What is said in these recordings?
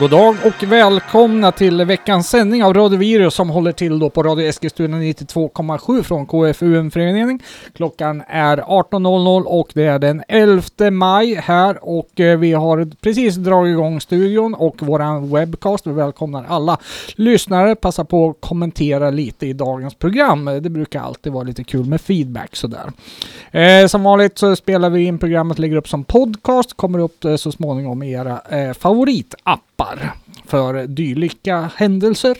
God dag och välkomna till veckans sändning av Radio Virus som håller till då på Radio Eskilstuna 92,7 från KFUM-förening. Klockan är 18.00 och det är den 11 maj här och eh, vi har precis dragit igång studion och våran webcast. Vi välkomnar alla lyssnare. Passa på att kommentera lite i dagens program. Det brukar alltid vara lite kul med feedback sådär. Eh, som vanligt så spelar vi in programmet, lägger upp som podcast, kommer upp eh, så småningom i era eh, favoritappar för dylika händelser.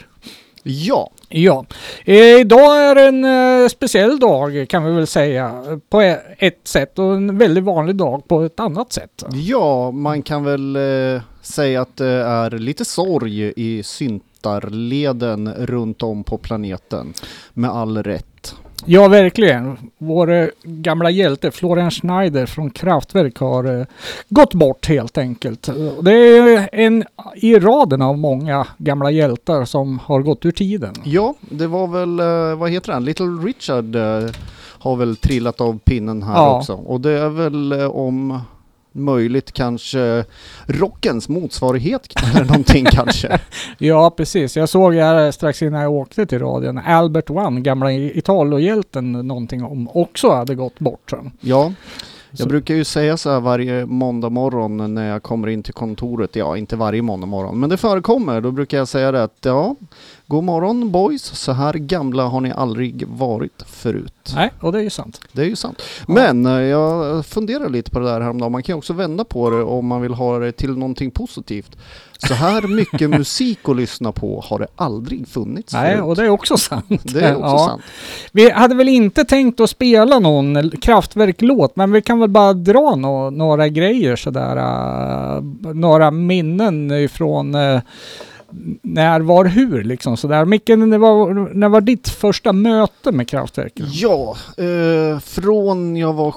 Ja, Ja, eh, idag är en eh, speciell dag kan vi väl säga på e- ett sätt och en väldigt vanlig dag på ett annat sätt. ja, man kan väl eh, säga att det är lite sorg i syntarleden runt om på planeten. Med all rätt. Ja, verkligen. Vår gamla hjälte Florian Schneider från Kraftwerk har eh, gått bort helt enkelt. Det är en i raden av många gamla hjältar som har gått ur tiden. Ja, det var väl, eh, vad heter han, Little Richard eh, har väl trillat av pinnen här Ja. också. Och det är väl om möjligt kanske rockens motsvarighet eller någonting kanske. Ja, precis. Jag såg här strax innan jag åkte till radion, Albert One, gamla Italo-hjälten, någonting om, också hade gått bort. Ja, jag brukar ju säga så här varje måndag morgon när jag kommer in till kontoret. Ja, inte varje måndag morgon, men det förekommer. Då brukar jag säga det att ja, god morgon boys. Så här gamla har ni aldrig varit förut. Nej, och det är ju sant. Det är ju sant. Ja. Men eh, jag funderar lite på det där häromdagen. Man kan ju också vända på det om man vill ha det till någonting positivt. Så här mycket musik att lyssna på har det aldrig funnits Nej, förut. och det är också sant. Det är också Ja. sant. Vi hade väl inte tänkt att spela någon Kraftwerk-låt, men vi kan väl bara dra nå- några grejer sådär. Uh, några minnen ifrån uh, när, var, hur liksom sådär. Micke, när var, när var ditt första möte med Kraftwerk? Ja, eh, från jag var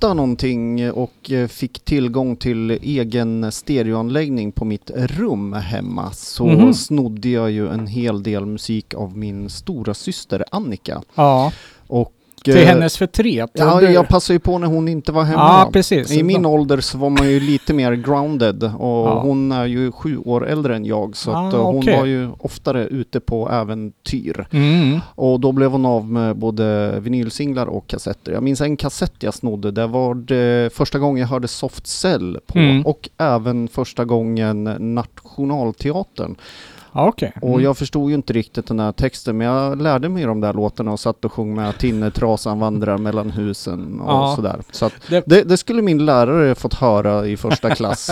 7-8 någonting och eh, fick tillgång till egen stereoanläggning på mitt rum hemma så Mhm. snodde jag ju en hel del musik av min stora syster Annika. Ja, Och, till eh, hennes förtret. Ja, Du- jag passade ju på när hon inte var hemma. Ja, precis. I min ålder så var man ju lite mer grounded och Ja. hon är ju sju år äldre än jag så att Ah, eh, hon okej. var ju oftare ute på äventyr. Mm. Och då blev hon av med både vinylsinglar och kassetter. Jag minns en kassett jag snodde, det var det första gången jag hörde Soft Cell på Mm. och även första gången Nationalteatern. Ja, okej. Och Mm. jag förstod ju inte riktigt den här texten men jag lärde mig de där låtarna och satt och sjöng med Tinnetrasan vandrar mellan husen och Ja. sådär. Så att Det- det, det skulle min lärare fått höra i första klass.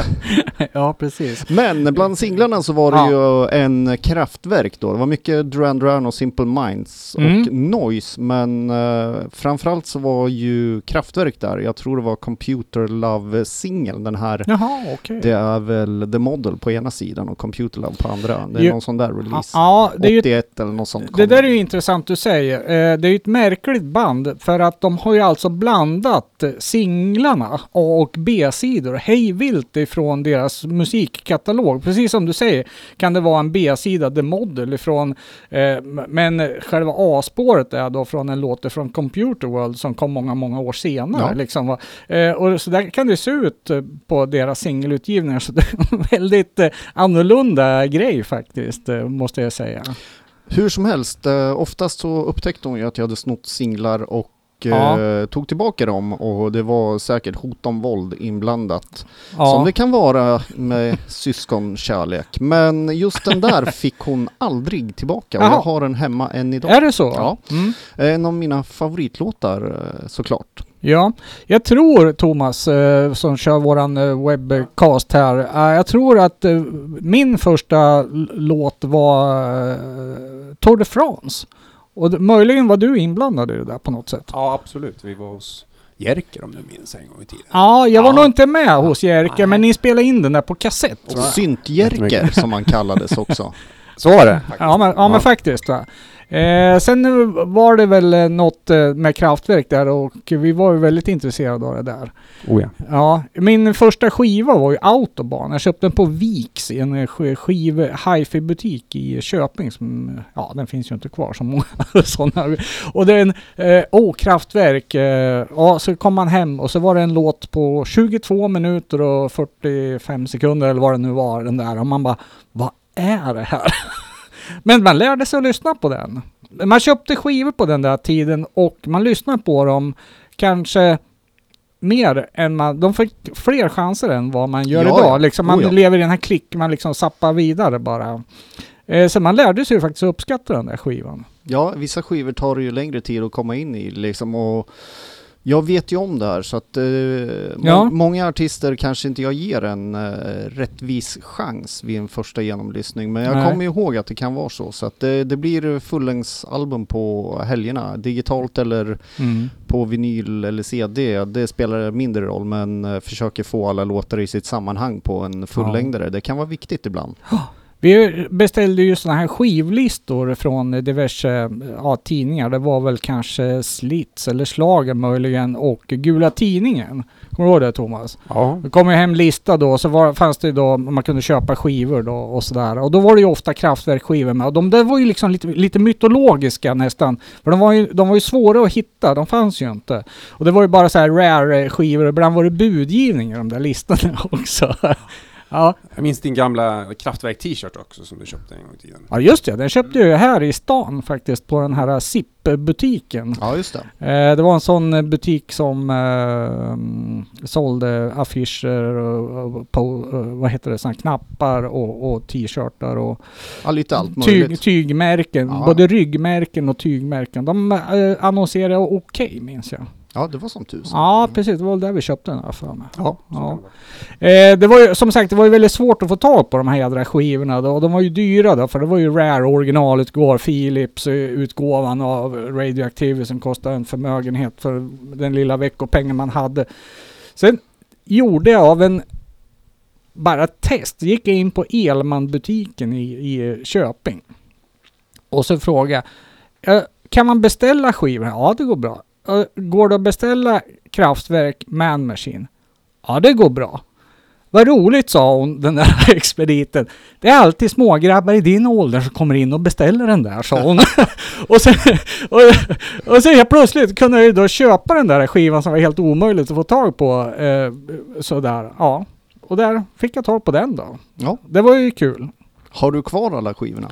ja, precis. Men bland singlarna så var det ju en kraftverk då. Det var mycket Duran Duran och Simple Minds och Mm. Noise. Men uh, framförallt så var ju kraftverk där. Jag tror det var Computer Love-singeln. Den här. Jaha, okej. Det är väl The Model på ena sidan och Computer Love på andra. Det är Ju- någon sån där release. Ja, det är ju 81 eller något sånt. Det där är ju intressant du säger. Eh, Det är ju ett märkligt band för att de har ju alltså blandat singlarna A och B-sidor hejvilt ifrån deras musikkatalog. Precis som du säger kan det vara en B-sida, The Model ifrån, eh, men själva A-spåret är då från en låt från Computer World som kom många, många år senare. Ja. Liksom. Eh, och så där kan det se ut eh, på deras singelutgivningar. Så det är en väldigt eh, annorlunda grej faktiskt, eh, måste jag säga. Hur som helst, eh, oftast så upptäckte hon ju att jag hade snott singlar och Ja. eh, tog tillbaka dem och det var säkert hot om våld inblandat. Ja. Som det kan vara med syskonkärlek. Men just den där fick hon aldrig tillbaka och Jaha. jag har den hemma än idag. Är det så? Ja. Mm. En av mina favoritlåtar såklart. Ja, jag tror Thomas eh, som kör våran eh, webcast här. eh, jag tror att min första låt var Tour de France. Och möjligen var du inblandad i det där på något sätt. Ja, absolut. Vi var hos Jerker om du minns en gång i tiden. Ja, jag var Ja. nog inte med hos Jerker, men ni spelade in den där på kassett. Och? Syntjerker som han kallades också. Så var det. Ja, men, ja, men faktiskt. Va? Eh, sen var det väl eh, något eh, med kraftverk där och vi var ju väldigt intresserade av det där. Oh ja. Ja, min första skiva var ju Autobahn. Jag köpte den på Viks i en eh, sk- skiv hi-fi butik i Köping. Som, ja, den finns ju inte kvar som många sådana. Och den, eh, oh, kraftverk. Eh, ja, så kom man hem och så var det en låt på 22 minuter och 45 sekunder eller vad det nu var den där. Och man bara, vad är det här? Men man lärde sig att lyssna på den. Man köpte skivor på den där tiden och man lyssnade på dem kanske mer än man, de fick fler chanser än vad man gör Ja, idag. ja. Liksom man Oh, ja. lever i den här klick, man liksom zappar vidare bara. Eh, så man lärde sig ju faktiskt att uppskatta den där skivan. Ja, vissa skivor tar det ju längre tid att komma in i liksom och jag vet ju om det här så att eh, må- Ja. många artister kanske inte jag ger en eh, rättvis chans vid en första genomlyssning men jag Nej. kommer ihåg att det kan vara så så att det, det blir fullängdsalbum på helgerna digitalt eller på vinyl eller CD det spelar mindre roll men eh, försöker få alla låtar i sitt sammanhang på en fullängdare det kan vara viktigt ibland. Vi beställde ju sådana här skivlistor från diverse ja, tidningar. Det var väl kanske Slits eller Schlager möjligen och Gula Tidningen. Kommer du ihåg det Thomas? Ja. Det kom ju hem lista då, så var, fanns det då, man kunde köpa skivor då och sådär. Och då var det ju ofta kraftverkskivor med. Och de där var ju liksom lite, lite mytologiska nästan. För de var, ju, de var ju svåra att hitta, de fanns ju inte. Och det var ju bara så här rare skivor, ibland var det budgivning i de där listorna också. Ja. Jag minns din gamla Kraftwerk-t-shirt också som du köpte en gång i tiden. ja, just det. Den köpte jag ju här i stan faktiskt, på den här SIP-butiken. Ja just det. Eh, det var en sån eh, butik som eh, mm, sålde affischer och, på, vad heter det, knappar och, och t-shirtar och Ja lite allt tyg, tygmärken. Ja. Både ryggmärken och tygmärken. De annonserade okej minns jag. Ja det var som tusan. Ja precis, det var där vi köpte den här för mig. Ja. Ja. Eh, det var ju som sagt, det var ju väldigt svårt att få tag på de här jädra skivorna då, och de var ju dyra då, för det var ju Rare originalutgåvor, Philips eh, utgåvan av Radioactive som kostade en förmögenhet för den lilla veckopengen man hade. Sen gjorde jag av en bara test, gick jag in på Elman-butiken i, i Köping. Och så frågade jag, eh, kan man beställa skivor? Ja, det går bra. Eh, Går det att beställa Kraftwerk Man Machine? Ja, det går bra. Vad roligt, sa hon, den där expediten. Det är alltid smågrabbar i din ålder som kommer in och beställer den där, sa hon. och, sen, och, och sen helt plötsligt kunde jag ju då köpa den där skivan som var helt omöjligt att få tag på. Eh, sådär, ja. Och där fick jag tag på den då. Ja. Det var ju kul. Har du kvar alla skivorna?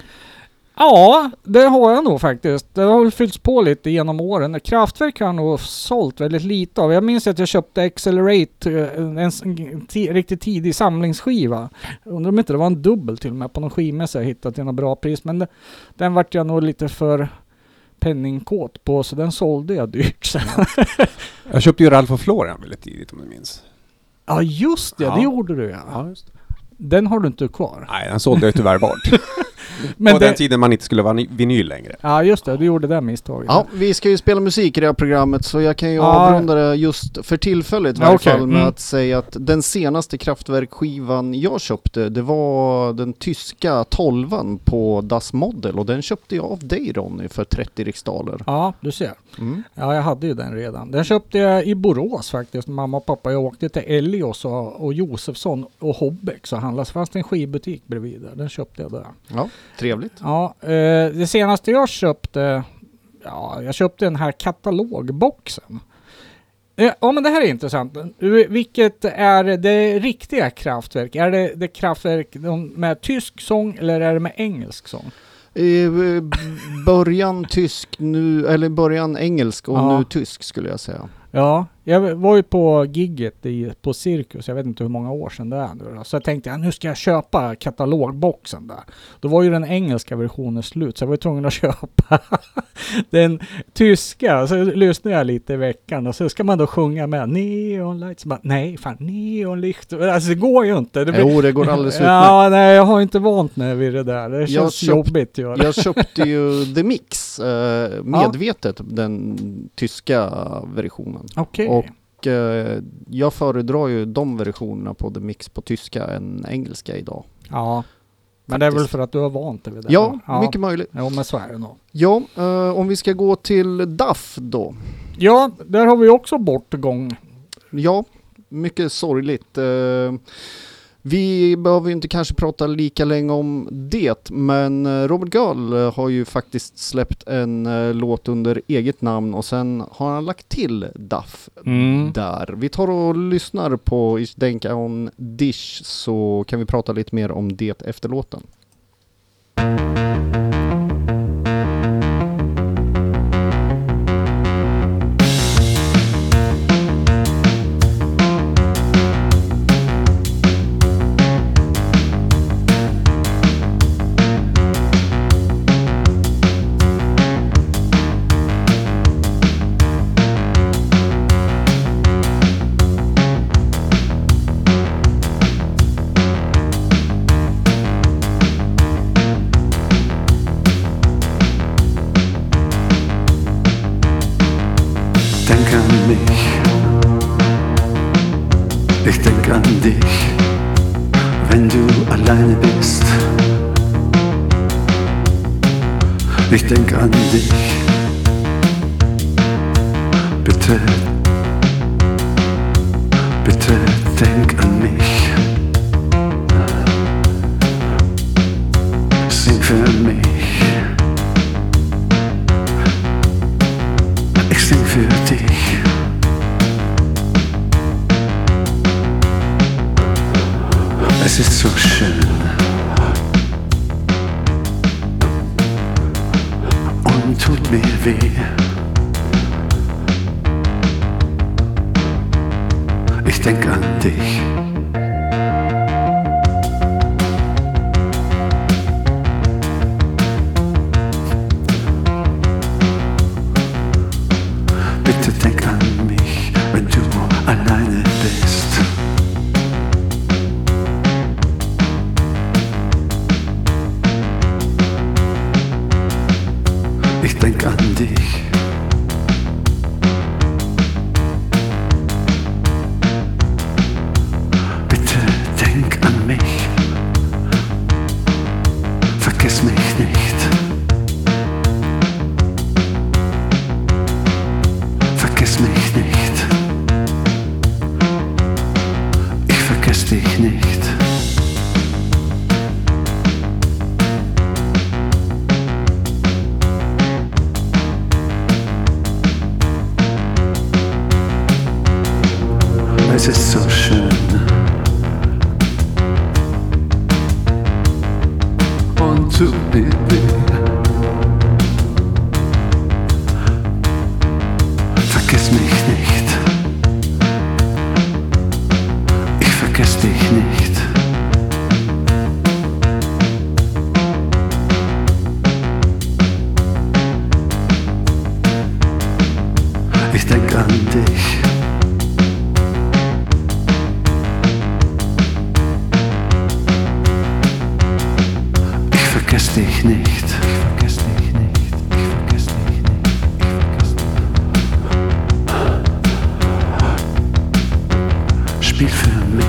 Ja, det har jag nog faktiskt. Det har väl fyllts på lite genom åren. Kraftwerk har jag nog sålt väldigt lite av. Jag minns att jag köpte Accelerate, eh, en, en, en ti- riktigt tidig samlingsskiva. Undrar om inte det var en dubbel till och med på någon skivmässa jag hittat till något bra pris. Men det, den vart jag nog lite för penningkåt på så den sålde jag dyrt sen. Jag köpte ju Ralph och Florian väldigt tidigt om du minns. Ja just det, Ja. det gjorde du ja. Ja. Den har du inte kvar. Nej, den sålde jag tyvärr bort. Men På den det, tiden man inte skulle vara vinyl längre. ja just det, du gjorde det misstaget. Ja, vi ska ju spela musik i det här programmet så jag kan ju Ja. avrunda det just för tillfället i varje okej. fall med Mm. att säga att den senaste Kraftwerk-skivan jag köpte det var den tyska tolvan på Das Model och den köpte jag av dig Ronny för 30 riksdaler. Ja, du ser. Mm. Ja, jag hade ju den redan. Den köpte jag i Borås faktiskt. Mamma och pappa. Jag åkte till Ellios och, och Josefsson och Hobbex och handlade. Så fanns det en skivbutik bredvid där. Den köpte jag där. Ja, trevligt. Ja, eh, det senaste jag köpte, ja, jag köpte den här katalogboxen. Eh, Ja men det här är intressant. Eh, Vilket är det riktiga kraftverk? Är det, det kraftverk med tysk sång eller är det med engelsk sång? B- början tysk nu, eller början engelsk och Ja. nu tysk skulle jag säga. Ja, jag var ju på gigget i, på Cirkus, jag vet inte hur många år sedan det är nu då. Så jag tänkte, ja, nu ska jag köpa katalogboxen där. Då var ju den engelska versionen slut, så jag var ju tvungen att köpa den tyska. Så lyssnade jag lite i veckan och så ska man då sjunga med Neon lights. Bara, nej, fan neonlicht. Alltså det går ju inte. Det blir- Jo, det går alldeles utmärkt. Ja, nej, jag har inte vant mig vid det där. Det känns köpt- jobbigt göra. Jag köpte ju The Mix eh, medvetet, den tyska versionen. Okej. Eh, jag föredrar ju de versionerna på The Mix på tyska än engelska idag. Ja. Men det är väl för att du har vant dig vid det? Ja, va? mycket möjligt. Ja, men så är det nog. Ja, eh, om vi ska gå till DAF då. Ja, där har vi också bortgång. Ja, mycket sorgligt. Eh, Vi behöver ju inte kanske prata lika länge om det, men eh, Robert Gall eh, har ju faktiskt släppt en eh, låt under eget namn och sen har han lagt till DAF Mm. där. Vi tar och lyssnar på Ich denke on Dish så kan vi prata lite mer om det efter låten. Dich, bitte, bitte denk an mich. Sing für mich. Ich sing für dich. Es ist so schön. Weh. Ich denk an dich. Ich Spiel für mich.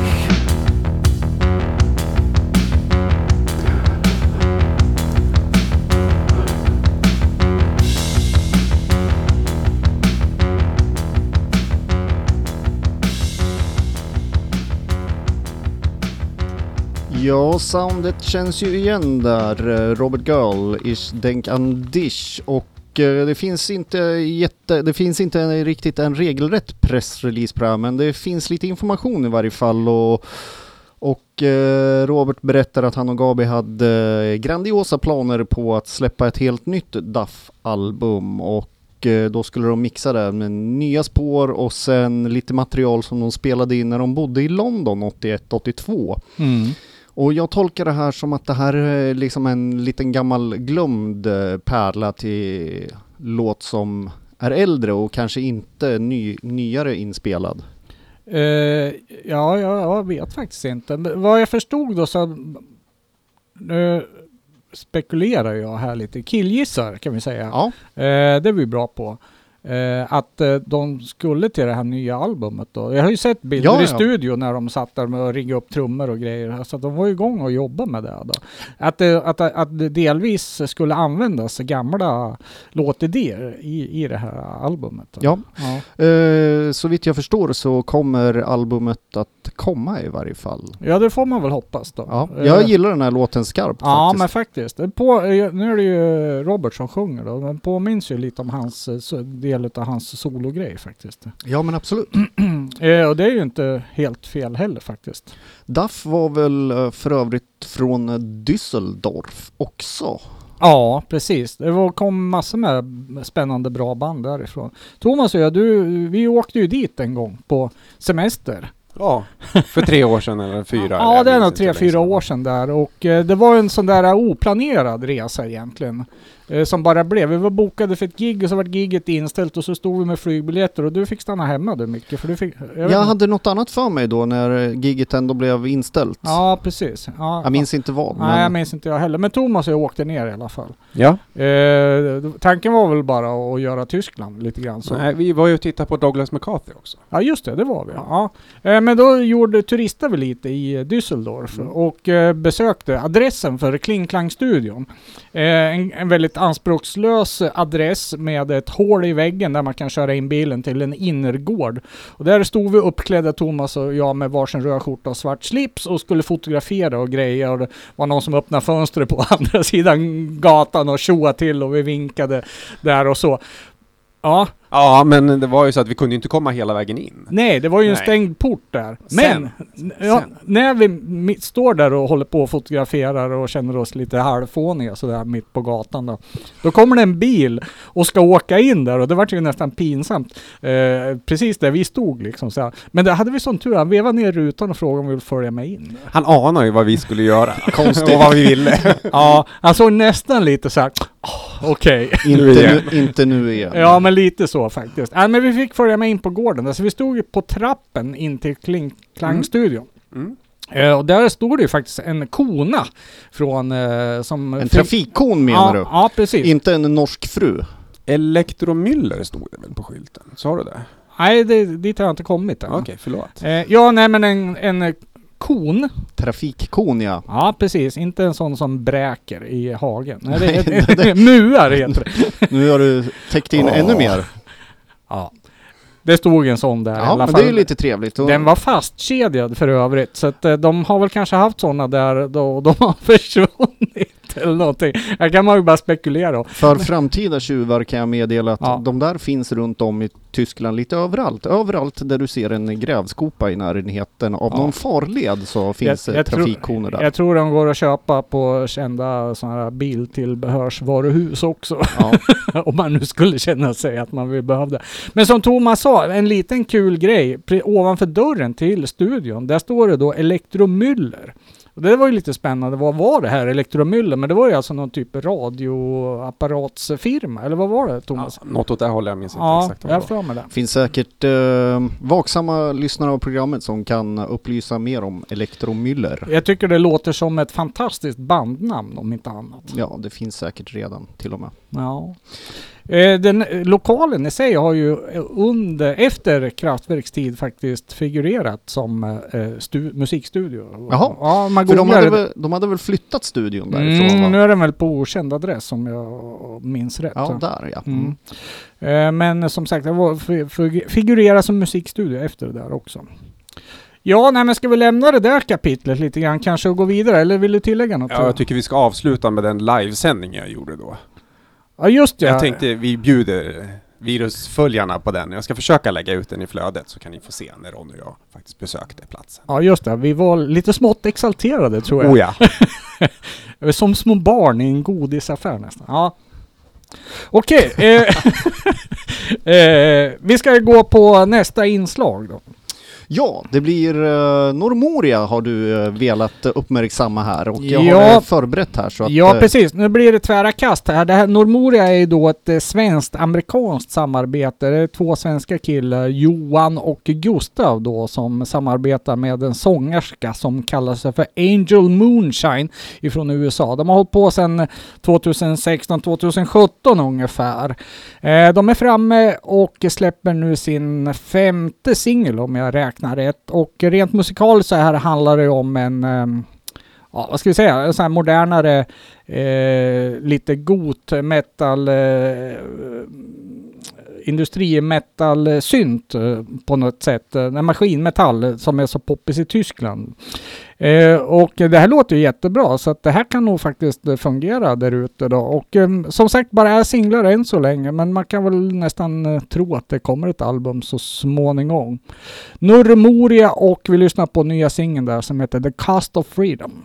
Ja, soundet känns ju igen där. Eh, Robert Girl, Ish denk and Dish. Och tycker. det finns inte jätte, det finns inte en, riktigt en regelrätt pressrelease på det här, men det finns lite information i varje fall. Och, och eh, Robert berättar att han och Gabi hade eh, grandiosa planer på att släppa ett helt nytt DAF-album. Och eh, då skulle de mixa det med nya spår och sen lite material som de spelade in när de bodde i London 81-82. Mm. Och jag tolkar det här som att det här är liksom en liten gammal glömd eh, pärla till låt som är äldre och kanske inte ny, nyare inspelad. Eh, ja, ja, jag vet faktiskt inte. Men vad jag förstod då så... Nu spekulerar jag här lite. Killgissar kan vi säga. Ja, Eh, det är vi bra på. Eh, att eh, de skulle till det här nya albumet då. Jag har ju sett bilder Ja, i ja. studion när de satt där med att rigga upp trummor och grejer. Alltså de var igång och jobbade med det då. Att det, att, att det delvis skulle användas gamla låtidéer i, i det här albumet. Då. Ja, Ja. eh, så vitt jag förstår så kommer albumet att komma i varje fall. ja, det får man väl hoppas då. Ja, Eh, jag gillar den här låten skarpt Ja, faktiskt. men faktiskt. På, eh, nu är det ju Robert som sjunger då. Den påminns ju lite om hans eh, so- del av hans sologrej faktiskt. Ja men absolut. Eh, och det är ju inte helt fel heller faktiskt. Duff var väl eh, för övrigt från Düsseldorf också. Ja, precis. Det var, kom massor med spännande bra band därifrån. Thomas och jag, du, vi åkte ju dit en gång på semester. Ja, för tre år sedan eller fyra. Ja, det är nog tre, fyra sedan. år sedan där och eh, det var en sån där oplanerad resa egentligen. Eh, som bara blev. Vi var bokade för ett gig och så var giget inställt och så stod vi med flygbiljetter och du fick stanna hemma du Micke. För du fick, jag Jag, hade något annat för mig då när giget ändå blev inställt. Ja, precis. Ja, Jag minns inte vad. Nej, jag Men minns inte jag heller. Men Thomas och jag åkte ner i alla fall. Ja, Eh, tanken var väl bara att göra Tyskland lite grann så. Nej, vi var ju och tittade på Douglas McCarthy också. Ja just det, det var vi. Ja. Eh, Men då gjorde, turistade vi lite i Düsseldorf Mm. och eh, besökte adressen för Kling Klang-studion. Eh, En, en väldigt anspråkslös adress med ett hål i väggen där man kan köra in bilen till en innergård. Och där stod vi uppklädda Thomas och jag med varsin röd skjorta och svart slips och skulle fotografera och grejer. Och det var någon som öppnade fönstret på andra sidan gatan och tjoade till och vi vinkade där och så. Ja, Ja, men det var ju så att vi kunde inte komma hela vägen in. Nej, det var ju en Nej. stängd port där. Sen. Men ja, Sen. när vi står där och håller på och fotograferar och känner oss lite halvfåniga sådär mitt på gatan då. Då kommer det en bil och ska åka in där och det var ju nästan pinsamt. Eh, precis där vi stod liksom så här. Men där hade vi sån tur, han vevade ner rutan och frågade om vi ville följa med in. Han anar ju vad vi skulle göra. Konstigt. och vad vi ville. Ja, han såg nästan lite så här. "Åh, okej. inte, igen. nu, inte nu igen. Ja men lite så faktiskt. Ja, men vi fick följa med in på gården. Alltså vi stod ju på trappen in till Kling Klang-studion. Mm. Eh, och där stod det ju faktiskt en kona från... Eh, som En trafikkon menar ja, du? Ja, precis. Inte en norsk fru? Elektromüller stod det väl på skylten? Sa du det? Nej, det, dit har jag inte kommit än. Okej, förlåt. Eh, ja, nej men en, en kon. Trafikkon ja. Ja, precis. Inte en sån som bräker i hagen. Nej, det, det, muar heter det. Nu har du täckt in Åh. ännu mer. Ja. Det stod en sån där i Ja, alla men fall. det är ju lite trevligt. Och Den var fastkedjad för övrigt, så att eh, de har väl kanske haft sådana där då de har försvunnit eller någonting. Här kan man ju bara spekulera. För framtida tjuvar kan jag meddela att Ja. de där finns runt om i Tyskland lite överallt. Överallt där du ser en grävskopa i närheten av Ja. någon farled så finns Jag- det jag trafikkoner där. Jag tror de går att köpa på kända sådana här biltillbehörsvaruhus också. Ja. Om man nu skulle känna sig att man vill behöva det. Men som Thomas sa, en liten kul grej. Ovanför dörren till studion, där står det då Elektromüller. Och det var ju lite spännande. Vad var det här Elektromüller? Men det var ju alltså någon typ radioapparatsfirma. Eller vad var det Thomas? Ja, något åt det hållet, jag minns inte Ja, exakt vad jag det var. mig det. finns säkert eh, vaksamma lyssnare av programmet som kan upplysa mer om Elektromüller. Jag tycker det låter som ett fantastiskt bandnamn om inte annat. Ja, det finns säkert redan till och med. Ja. Eh, Den eh, lokalen i sig har ju eh, under, efter Kraftwerks faktiskt figurerat som stu, musikstudio. Jaha. Ja, man För de hade, väl, de hade väl flyttat studion därifrån Mm, nu är den väl på okänd adress om jag minns rätt. Ja, där ja. Mm. Eh, Men som sagt, det var fi- fi- figurera som musikstudio efter det där också. Ja, nej men ska vi lämna det där kapitlet lite grann kanske och gå vidare? Eller vill du tillägga något? Ja, jag tycker vi ska avsluta med den livesändningen jag gjorde då. Ja just ja. Jag tänkte vi bjuder virusföljarna på den. Jag ska försöka lägga ut den i flödet så kan ni få se när Ronny och jag faktiskt besökte platsen. Ja just det, vi var lite smått exalterade tror jag. Oh ja. Som små barn i en godisaffär nästan. Ja. Okej, eh, eh, vi ska gå på nästa inslag då. Ja, det blir uh, Normoria har du uh, velat uppmärksamma här och jag Ja. har förberett här så att... Ja, eh, precis. Nu blir det tvära kast här. Det här Normoria är ju då ett eh, svenskt-amerikanskt samarbete. Det är två svenska killar, Johan och Gustav då, som samarbetar med en sångerska som kallar sig för Angel Moonshine ifrån USA. De har hållit på sedan 2016-2017 ungefär. Eh, de är framme och släpper nu sin femte singel om jag räknar rätt. Och rent musikaliskt så här handlar det om en ja, vad ska vi säga, en sån här modernare, eh, lite got metal, eh, industrimetal-synt eh, på något sätt. Eh, en maskinmetall som är så poppis i Tyskland. Eh, och det här låter ju jättebra så att det här kan nog faktiskt fungera där ute då. Och som sagt bara är singlar än så länge men man kan väl nästan tro att det kommer ett album så småningom. Nurmoria och vi lyssnar på nya singeln där som heter The cast of Freedom.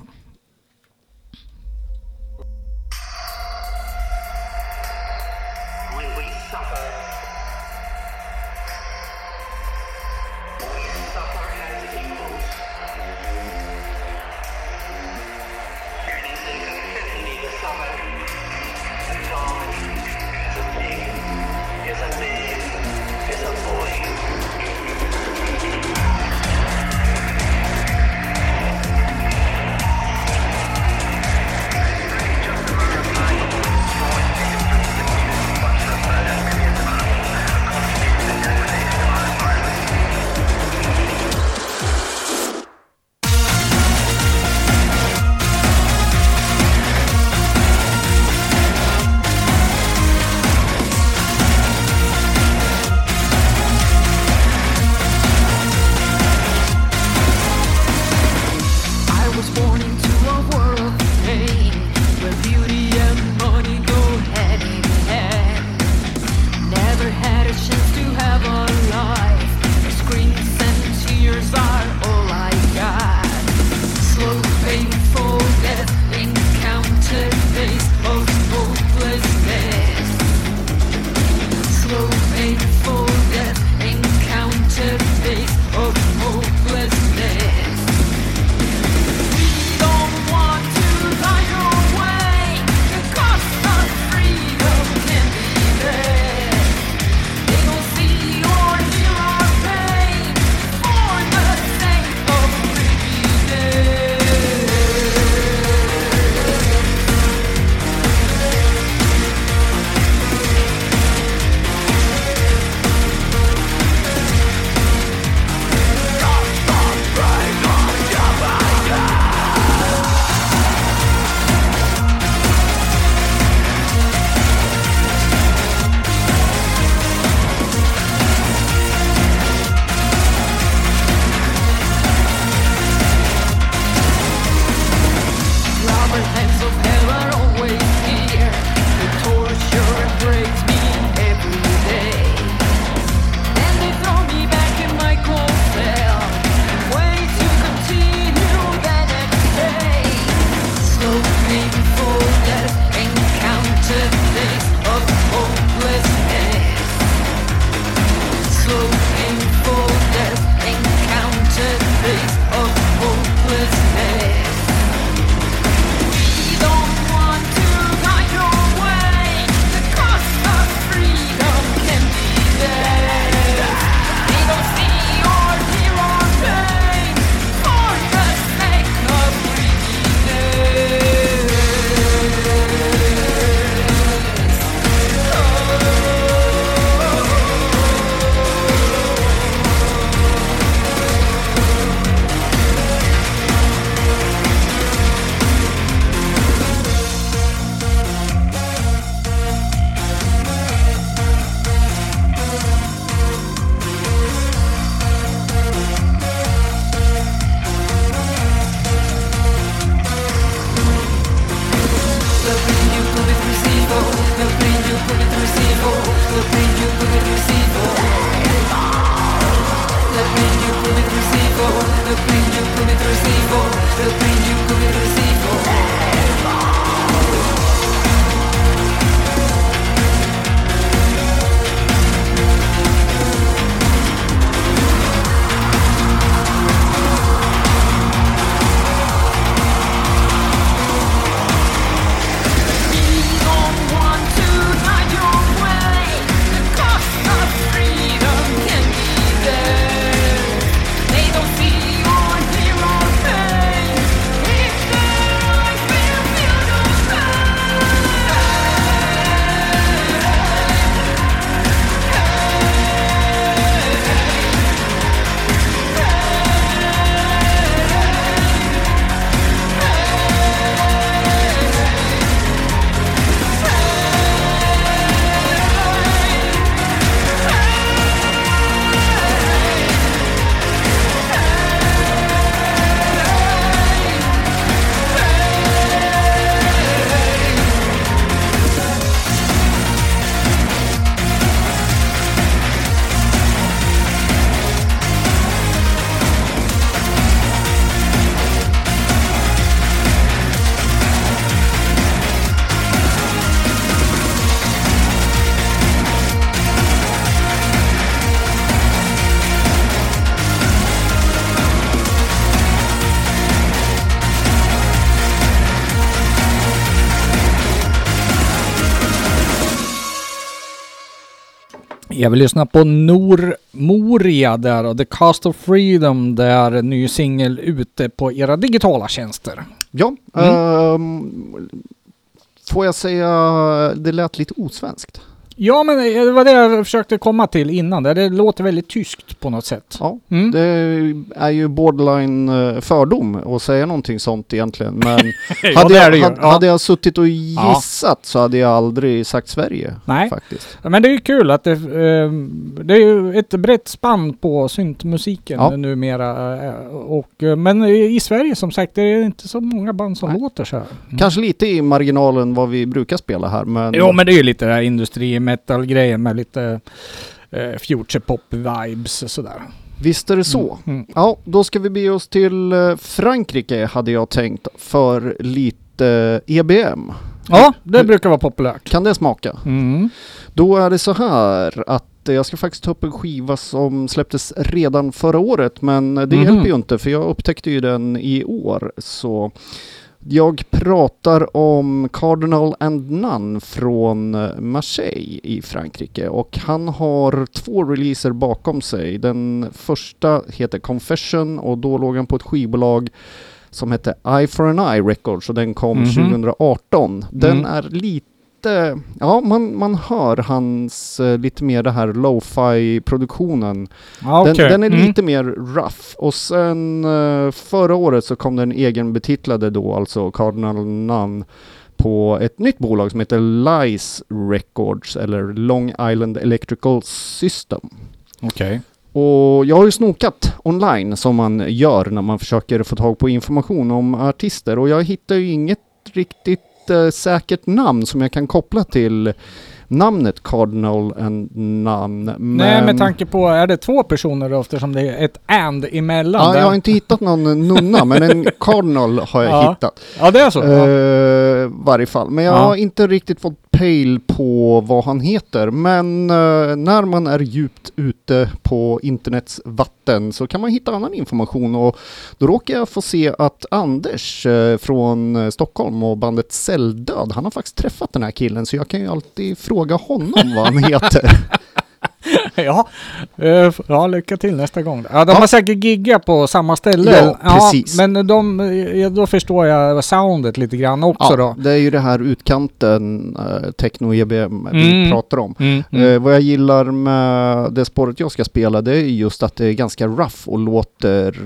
Jag vill lyssna på Nor Moria där och The Cast of Freedom där ny singel ute på era digitala tjänster. Ja, Mm. ehm, får jag säga, det lät lite osvenskt. Ja men det var det jag försökte komma till innan. Det låter väldigt tyskt på något sätt. Ja, Mm. det är ju borderline eh, fördom att säga någonting sånt egentligen. Men Ja, hade, jag, hade, Ja. hade jag suttit och gissat så hade jag aldrig sagt Sverige. Nej. Faktiskt. Men det är ju kul att det, eh, det är ju ett brett spann på syntmusiken Ja. numera. eh, Och, eh, men i Sverige som sagt, det är inte så många band som Nej. låter så här. Mm. Kanske lite i marginalen vad vi brukar spela här men... Jo men det är ju lite det här industri-metal-grejen med lite eh, future pop-vibes och sådär. Visst är det så. Mm. Ja, då ska vi bege oss till eh, Frankrike hade jag tänkt för lite EBM. Ja, det brukar vara populärt. Kan det smaka? Mm. Då är det så här att eh, jag ska faktiskt ta upp en skiva som släpptes redan förra året men det Mhm. hjälper ju inte för jag upptäckte ju den i år. Så jag pratar om Cardinal and None från eh, Marseille i Frankrike och han har två releaser bakom sig. Den första heter Confession och då låg han på ett skivbolag som hette Eye for an Eye Records och den kom Mhm. 2018. Den Mm. är lite Ja, man, man hör hans eh, lite mer det här lo-fi produktionen. Ja, Den, den är Mm. lite mer rough. Och sen eh, förra året så kom den egen betitlade då, alltså Cardinal None, på ett nytt bolag som heter Lice Records eller Long Island Electrical System. Okej. Och jag har ju snokat online som man gör när man försöker få tag på information om artister och jag hittar ju inget riktigt eh, säkert namn som jag kan koppla till namnet Cardinal and. Men... Nej, med tanke på, är det två personer då eftersom det är ett and emellan? Ja, där? jag har inte hittat någon nunna, men en cardinal har jag Ja. hittat. ja, det är så? ja. Eh, varje fall. Men jag Ja. har inte riktigt fått pejl på vad han heter. Men eh, när man är djupt ute på internets vatten så kan man hitta annan information. Och då råkar jag få se att Anders eh, från Stockholm och bandet Celldöd, han har faktiskt träffat den här killen. Så jag kan ju alltid fråga honom vad han heter. ja. Eh, ja, lycka till nästa gång. Ja, de Ja. har säkert giggat på samma ställe. Ja, precis. Men de, då förstår jag soundet lite grann också då. det är ju det här utkanten, eh, techno-EBM vi Mm. pratar om. Mm, mm. Eh, vad jag gillar med det spåret jag ska spela det är just att det är ganska rough och låter,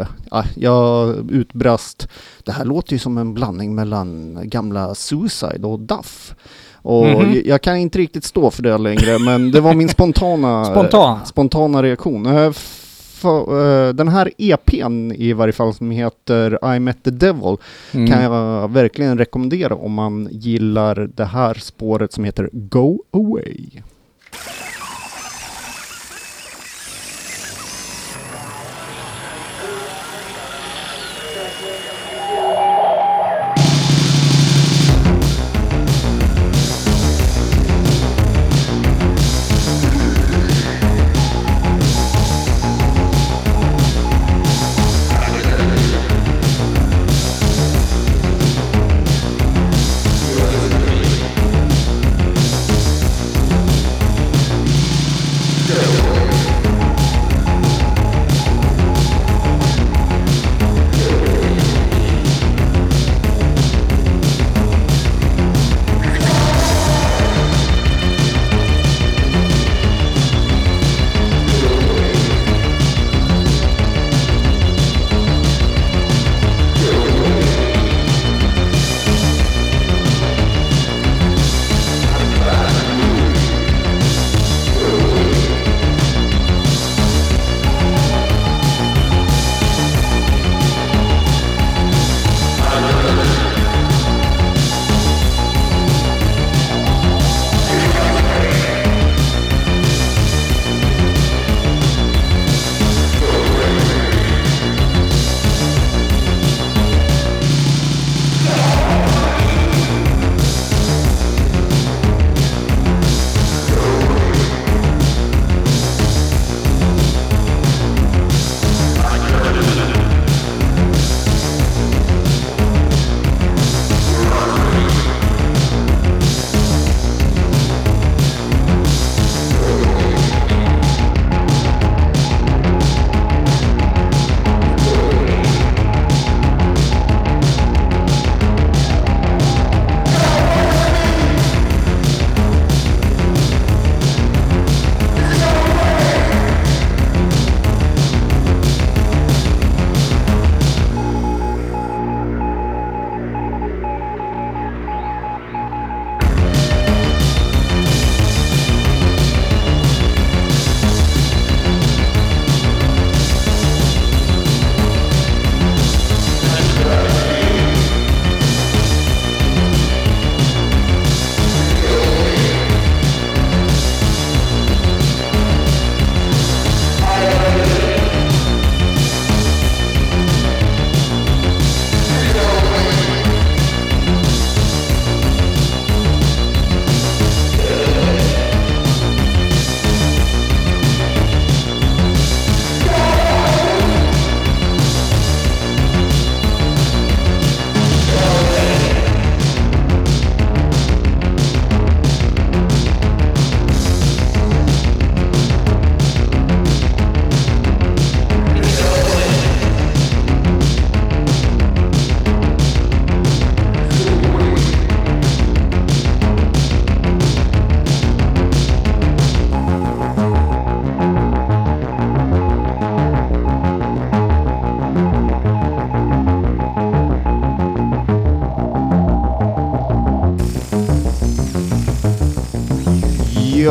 eh, ah, jag utbrast, det här låter ju som en blandning mellan gamla Suicide och Duff. Och Mhm. jag, kan inte riktigt stå för det längre men det var min spontana, Spontan. eh, spontana reaktion. Eh, eh, den här EPn i varje fall som heter I Met the Devil Mm. kan jag verkligen rekommendera om man gillar det här spåret som heter Go Away.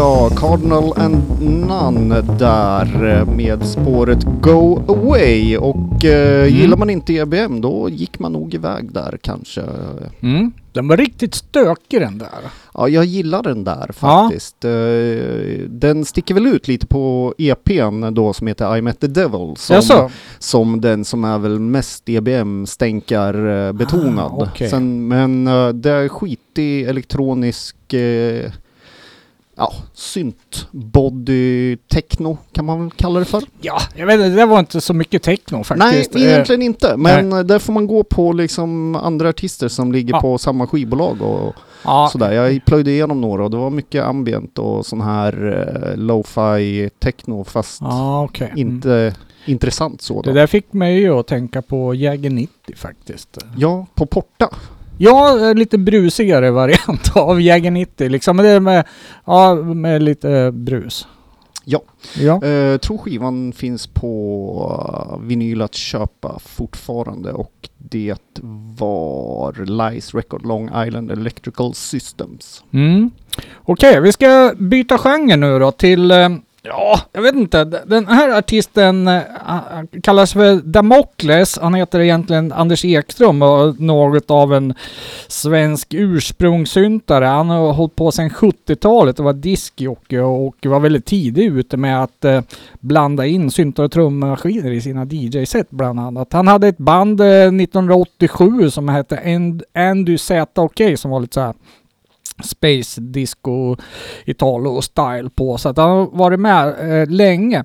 Ja, Cardinal and None där eh, med spåret Go Away och eh, gillar man inte EBM då gick man nog iväg där kanske. Mm. Den var riktigt stökig den där. Ja, jag gillar den där Ja. faktiskt. Eh, Den sticker väl ut lite på EPn då som heter I Met The Devil som, Jaså? som den som är väl mest EBM-stänkar eh, betonad. Ah. Sen, men det är skitig elektronisk eh, ja, synt body techno kan man väl kalla det för. Ja, jag vet inte, det var inte så mycket techno faktiskt. Nej, Eh, egentligen inte. Men eh, där får man gå på liksom andra artister som ligger Ja. på samma skivbolag och ja, sådär. Jag plöjde igenom några och det var mycket ambient och sån här eh, lo-fi techno fast Ja, okej. Mm. inte intressant så. Det där fick mig ju att tänka på Jäger 90 faktiskt. Ja, på Porta. Ja, en lite brusigare variant av Jäger 90 liksom. Men Det är med, ja, med lite eh, brus. Ja. Ja. Eh, tror skivan finns på uh, vinyl att köpa fortfarande och det var Lies Record Long Island Electrical Systems. Mm. Okej, vi ska byta genre nu då till eh, Ja, jag vet inte. Den här artisten eh, kallas för Damokles. Han heter egentligen Anders Ekström och något av en svensk ursprungssyntare. Han har hållit på sedan 70-talet och var diskjockey och var väldigt tidig ute med att eh, blanda in syntar och trummaskiner i sina DJ-set bland annat. Han hade ett band eh, 1987 som hette And- Andy Z-OK som var lite så här space disco Italo style på så att han har varit med eh, länge.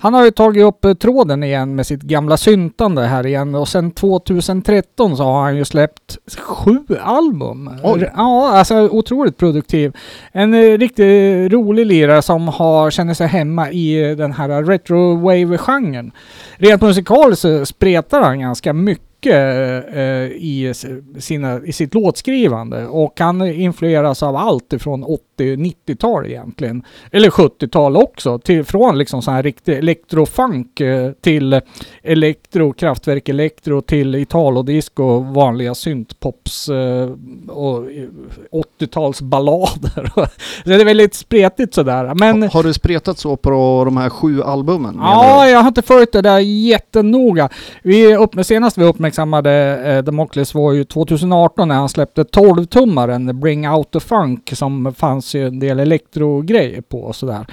Han har ju tagit upp eh, tråden igen med sitt gamla syntande här igen och sen 2013 så har han ju släppt sju album. Oj. Ja, alltså otroligt produktiv. En eh, riktigt rolig lirare som har, känner sig hemma i eh, den här retro-wave-genren. Rent musikaliskt så spretar han ganska mycket eh, i, sina, i sitt låtskrivande och han influeras av allt ifrån 80-90-tal egentligen. Eller 70-tal också. Till, från liksom sån här riktig elektrofunk eh, till elektro, kraftverk elektro till italodisco, vanliga syntpops eh, och eh, 80-talsballader. Så det är väldigt spretigt sådär. Men Har du spretat så på de här sju albumen? Ja, jag har inte följt det där jättenoga. Vi upp, senast vi uppmärksammade eh, Democles var ju 2018 när han släppte 12-tummaren Bring Out The Funk som fanns ju en del elektrogrejer på och sådär.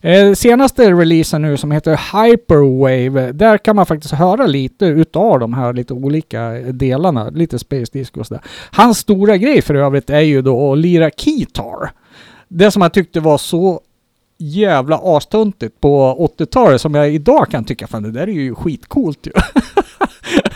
Eh, senaste releasen nu som heter Hyperwave, där kan man faktiskt höra lite utav de här lite olika delarna, lite Space Disco och sådär. Hans stora grej för övrigt är ju då att lira keytar. Det som jag tyckte var så jävla astöntigt på 80-talet som jag idag kan tycka, fan det där är ju skitcoolt ju.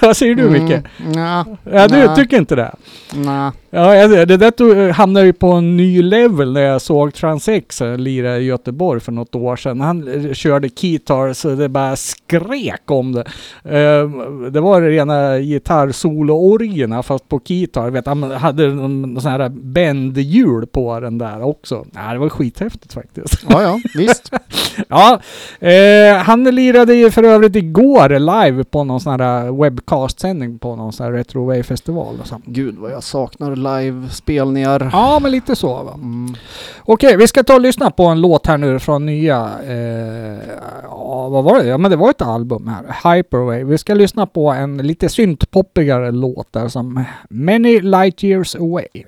Vad säger du Micke? Mm, nja, Ja, du nej, tycker inte det? nja. Ja, det där tog, hamnade ju på en ny level när jag såg Transex eh, lira i Göteborg för något år sedan. Han eh, körde keytar så det bara skrek om det. Eh, det var rena gitarrsolo-orgierna fast på keytar. Vet, han hade någon sån här bändhjul på den där också. Ja, det var skithäftigt faktiskt. Ja, ja, visst. Ja, eh, han lirade ju för övrigt igår live på någon sån här webcast-sändning på någon sån här Retro Wave festival och så. Gud vad jag saknar live-spelningar. Ja, men lite så va. Mm. Okej, vi ska ta och lyssna på en låt här nu från nya... Eh, ja, vad var det? Ja, men det var ett album här. Hyperwave. Vi ska lyssna på en lite syntpoppigare låt där som Many Light Years Away.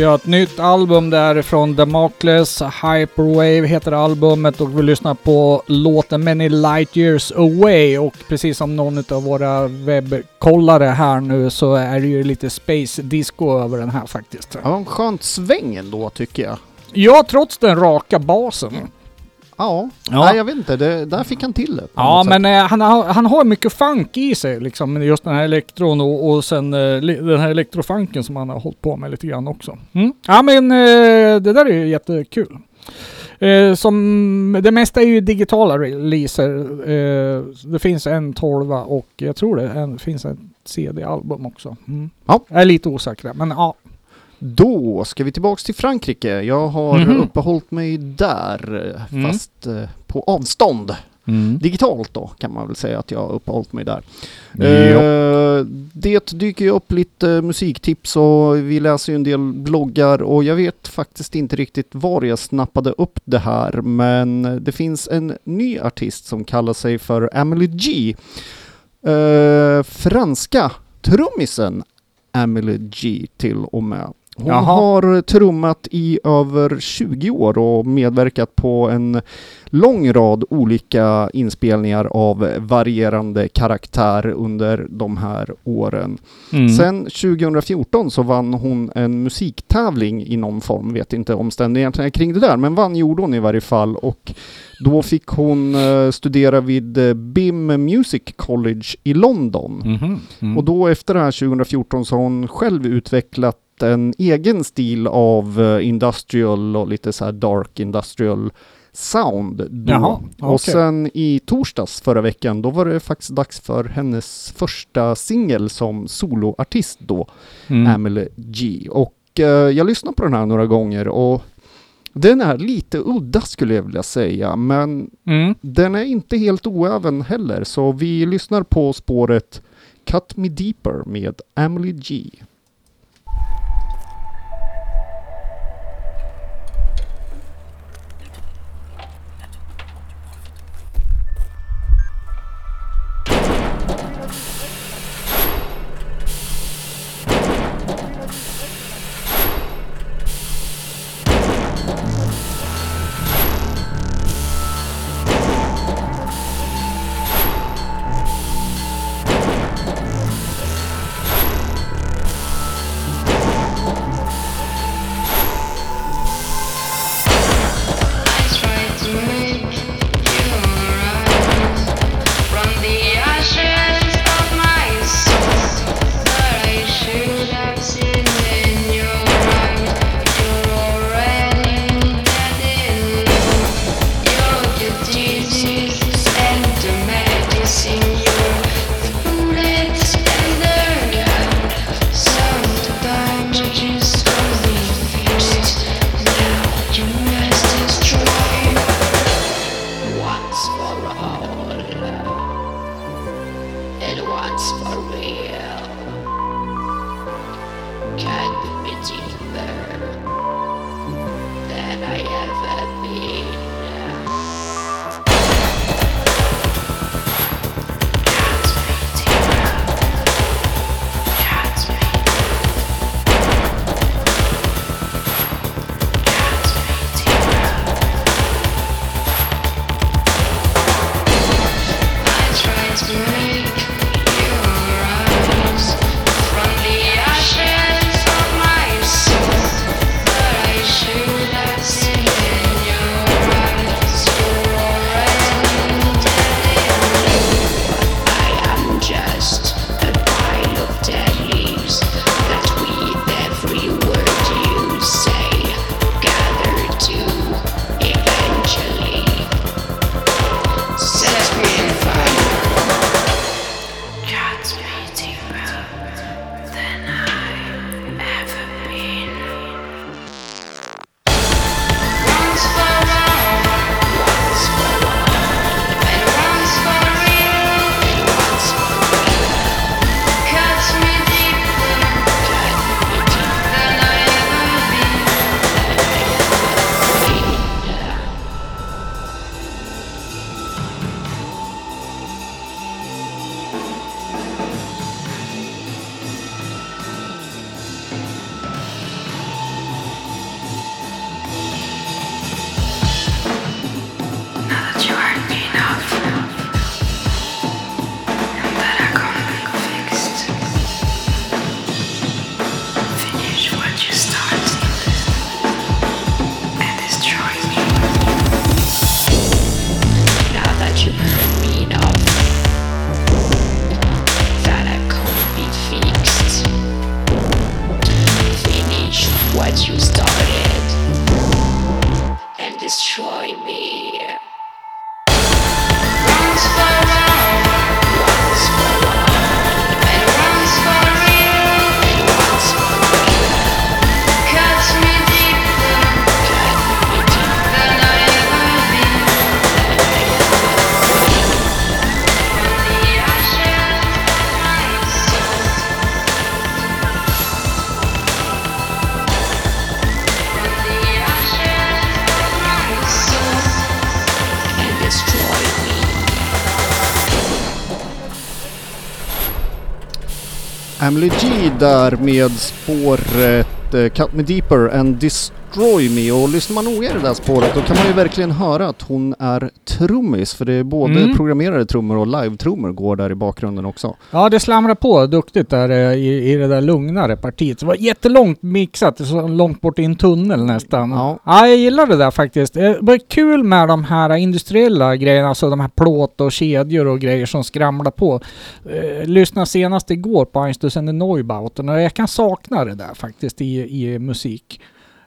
Ja, ett nytt album därifrån Damocles, Hyperwave heter albumet och vi lyssnar på låten Many Light Years Away och precis som någon av våra webbkollare här nu så är det ju lite space disco över den här faktiskt. Ja, en skönt sväng ändå tycker jag. Ja, trots den raka basen. Ja, Ja. Nej, jag vet inte. Det, där fick han till det. Ja, men eh, han, han har mycket funk i sig liksom. Just den här elektron och, och sen eh, den här elektrofunken som han har hållit på med lite grann också. Mm. Ja, men eh, det där är ju jättekul. Eh, som, det mesta är ju digitala releaser. Eh, det finns en 12 och jag tror det en, finns ett CD-album också. Mm. Ja. Jag är lite osäker, men ja. Då ska vi tillbaks till Frankrike. Jag har Mhm. uppehållit mig där, Mm. fast eh, på avstånd. Digitalt då kan man väl säga att jag har uppehållit mig där. Eh, det dyker ju upp lite musiktips och vi läser ju en del bloggar och jag vet faktiskt inte riktigt var jag snappade upp det här men det finns en ny artist som kallar sig för Emily G. Eh, franska trummisen Emily G till och med. Hon Jaha. har trummat i över 20 år och medverkat på en lång rad olika inspelningar av varierande karaktär under de här åren. Mm. Sen 2014 så vann hon en musiktävling i någon form, vet inte omständigheterna kring det där, men vann gjorde hon i varje fall och då fick hon eh, studera vid eh, BIM Music College i London. Mhm. Mm. Och då efter det här 2014 så har hon själv utvecklat en egen stil av eh, industrial och lite så här dark industrial sound. Då. Jaha, okej. Och sen i torsdags förra veckan, då var det faktiskt dags för hennes första singel som soloartist då, Mm. Emily G. Och eh, jag lyssnade på den här några gånger och den är lite udda skulle jag vilja säga, men Mm. den är inte helt oäven heller, så vi lyssnar på spåret Cut Me Deeper med Emily G. It's in there. Family G där med spåret eh, Cut Me Deeper and Dis... Destroy Me och lyssnar man noga i det där spåret då kan man ju verkligen höra att hon är trummis för det är både Mm. programmerade trummor och live-trummor går där i bakgrunden också. Ja, det slamrar på duktigt där eh, i, i det där lugnare partiet. Det var jättelångt mixat, så långt bort i en tunnel nästan. Ja. Ja, jag gillar det där faktiskt. Det var kul med de här industriella grejerna, alltså de här plåt och kedjor och grejer som skramlar på. Eh, lyssnade senast igår på Einstein and Neubauten och jag kan sakna det där faktiskt i, i musik.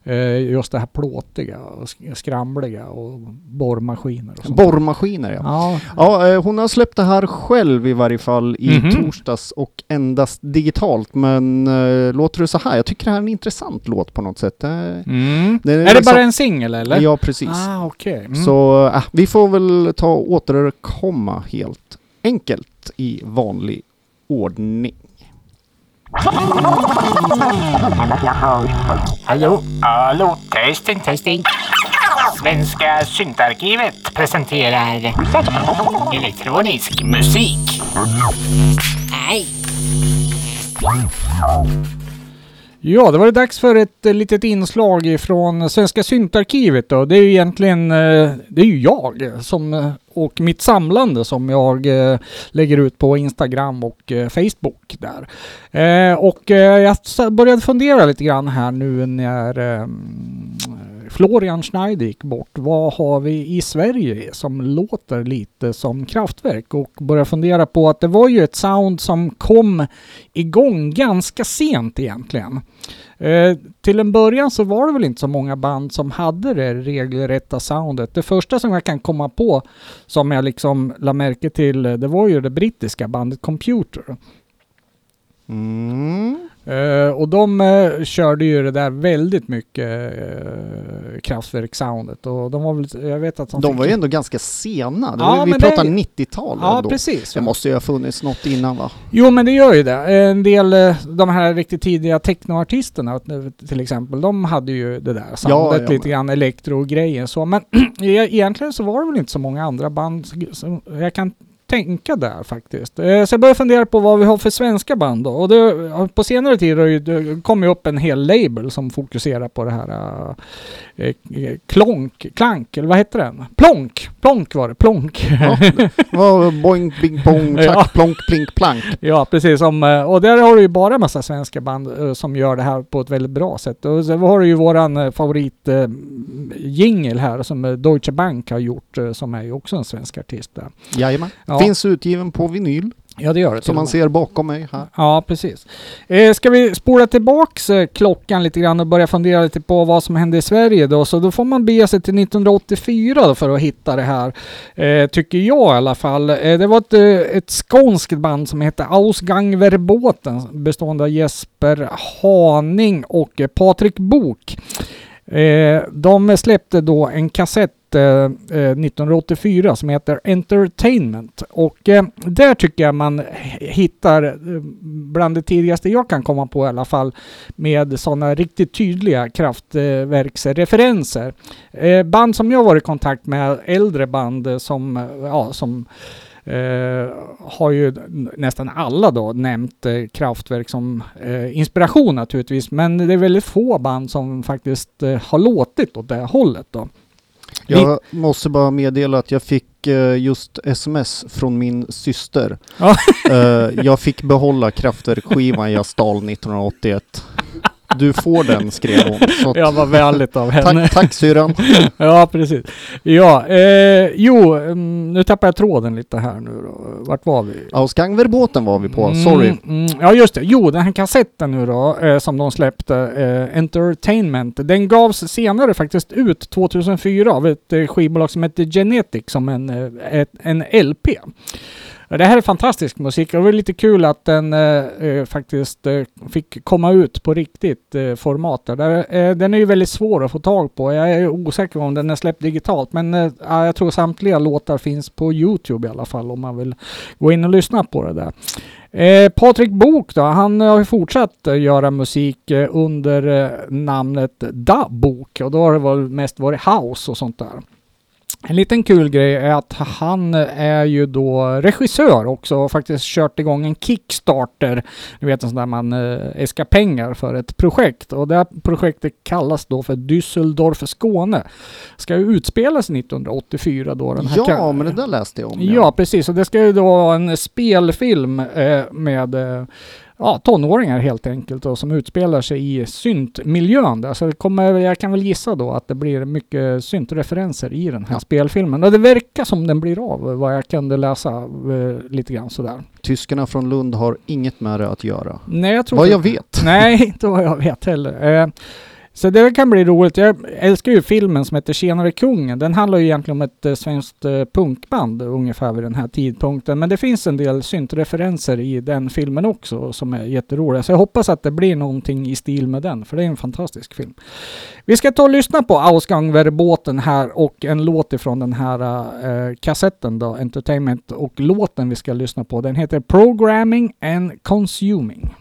Eh, just det här plåtiga och sk- skramliga och borrmaskiner och sånt. Borrmaskiner ja. Ja, Ja, eh, hon har släppt det här själv i varje fall i Mhm. torsdags och endast digitalt. Men eh, låter det så här? Jag tycker det här är en intressant låt på något sätt. Eh, mm. det Är det liksom- bara en singel eller? Ja, precis. Ah, okej. Mm. Så äh, vi får väl ta och återkomma helt enkelt i vanlig ordning. Hallå? Hallå? Testing, testing. Svenska syntarkivet presenterar elektronisk musik. Nej. Ja, det var det dags för ett eh, litet inslag från Svenska syntarkivet då. Det är ju egentligen, eh, det är ju jag som, eh, och mitt samlande som jag lägger ut på Instagram och Facebook där. Och jag började fundera lite grann här nu när Florian Schneider gick bort. Vad har vi i Sverige som låter lite som kraftverk? Och började fundera på att det var ju ett sound som kom igång ganska sent egentligen. Eh, till en början så var det väl inte så många band som hade det regelrätta soundet. Det första som jag kan komma på som jag liksom la märke till, det var ju det brittiska bandet Computer. Mm. Eh, och de eh, körde ju det där väldigt mycket uh, kraftverk-soundet. Och de var väl, jag vet att de, De var ju ändå ganska sena. Ja, var, vi pratar det- 90-tal Ja, ändå. precis. Det måste ju ha funnits något innan va? Jo men det gör ju det. En del, eh, de här riktigt tidiga technoartisterna eh, till exempel, de hade ju det där soundet, ja, lite men- grann elektro-grejen så. Men e- egentligen så var det väl inte så många andra band som jag kan tänka där faktiskt. Eh, Så jag började fundera på vad vi har för svenska band då. Och det, på senare tid har det kom ju upp en hel label som fokuserar på det här eh, klonk, klank, eller vad hette den? Plonk! Plonk var det, plonk. Ja, det var boing, bing, bong, Ja. tack, plonk, plink, plank. Ja, precis. Som, och där har du ju bara en massa svenska band som gör det här på ett väldigt bra sätt. Och så har du ju våran favorit eh, jingle här som Deutsche Bank har gjort som är ju också en svensk artist där. Jajamän. Ja. Finns utgiven på vinyl Ja, det gör det. som man ser bakom mig här. Ja, precis. Eh, ska vi spola tillbaks eh, klockan lite grann och börja fundera lite på vad som hände i Sverige då? Så då får man bege sig till 1984 då för att hitta det här. Eh, tycker jag i alla fall. Eh, det var ett, eh, ett skånskt band som hette Ausgangverbåten bestående av Jesper Haning och Patrik Bok. Eh, de släppte då en kassett släppte eh, eh 1984 som heter Entertainment. Och eh, där tycker jag man hittar eh, bland det tidigaste jag kan komma på i alla fall med sådana riktigt tydliga kraftverksreferenser. Eh, band som jag varit i kontakt med, äldre band som, eh, ja, som Uh, har ju nästan alla då nämnt uh, kraftverk som uh, inspiration naturligtvis. Men det är väldigt få band som faktiskt har låtit åt det hållet då. Jag måste bara meddela att jag fick eh, just sms från min syster. Ja. Eh, jag fick behålla Kraftwerk-skivan jag stal 1981. Du får den, skrev hon. Så att, Ja, vad väldigt av henne. tack, tack syrran. Ja, precis. Ja, eh, jo, mm, nu tappar jag tråden lite här nu då. Vart var vi? Ausgangverbåten var vi på, sorry. Mm, mm, ja, just det. Jo, den här kassetten nu då, eh, som de släppte, eh, Entertainment, den gavs senare faktiskt ut 2004 av ett eh, skivbolag som heter Genetic som en, eh, ett, en LP. Men Det här är fantastisk musik och det var lite kul att den eh, eh faktiskt eh, fick komma ut på riktigt eh, format. där. Eh, den är ju väldigt svår att få tag på. Jag är osäker om den är släppt digitalt men eh, jag tror samtliga låtar finns på Youtube i alla fall om man vill gå in och lyssna på det där. Eh, Patrik Bok då, han har ju fortsatt göra musik eh, under eh, namnet Da Bok och då har det väl mest varit house och sånt där. En liten kul grej är att han är ju då regissör också och faktiskt kört igång en Kickstarter. Ni vet en sån där man eh, äskar pengar för ett projekt och det här projektet kallas då för Düsseldorf Skåne. Ska ju utspelas 1984 då. Den här Ja, men det där läste jag om. Ja, precis. Och det ska ju då vara en spelfilm eh, med eh, ja, tonåringar helt enkelt och som utspelar sig i syntmiljön där. Så det kommer, jag kan väl gissa då att det blir mycket syntreferenser i den här Ja. spelfilmen. Och det verkar som den blir av vad jag kunde läsa eh, lite grann sådär. Tyskarna från Lund har inget med det att göra. Nej, jag tror Vad inte- jag vet. Nej, inte vad jag vet heller. Eh, så det kan bli roligt. Jag älskar ju filmen som heter Tjenare kungen. Den handlar ju egentligen om ett eh, svenskt eh, punkband ungefär vid den här tidpunkten. Men det finns en del syntreferenser i den filmen också som är jätteroliga. Så jag hoppas att det blir någonting i stil med den, för det är en fantastisk film. Vi ska ta och lyssna på Ausgangverbåten här och en låt ifrån den här eh, kassetten då, Entertainment. Och låten vi ska lyssna på den heter Programming and Consuming.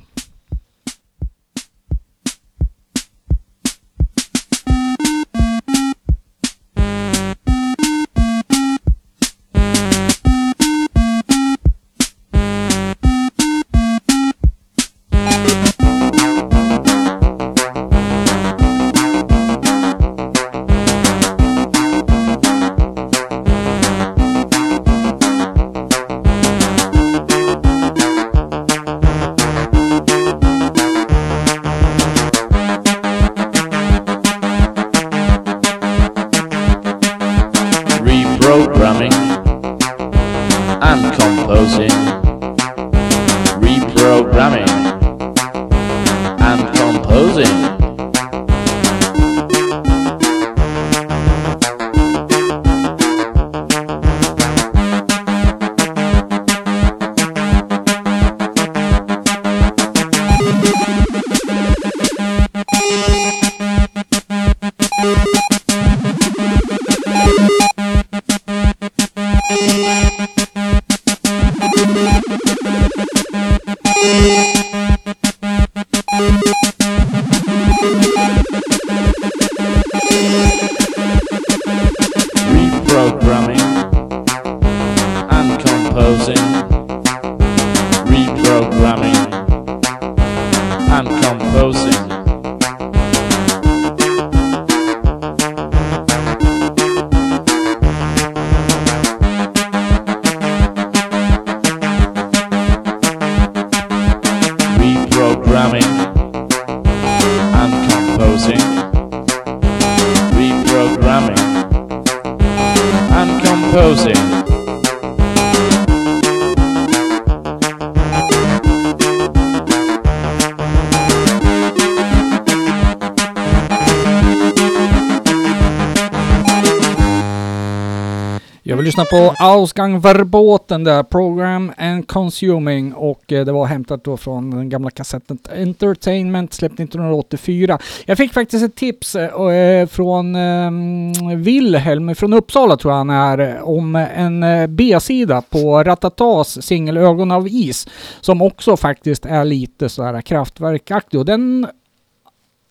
På Ausgang Verboten där, Program and Consuming och eh, det var hämtat då från den gamla kassetten Entertainment släppt 1984. Jag fick faktiskt ett tips eh, eh från eh, Wilhelm från Uppsala tror jag han är, om en eh, B-sida på Ratatas singel Ögon av is som också faktiskt är lite sådär kraftverkaktig och den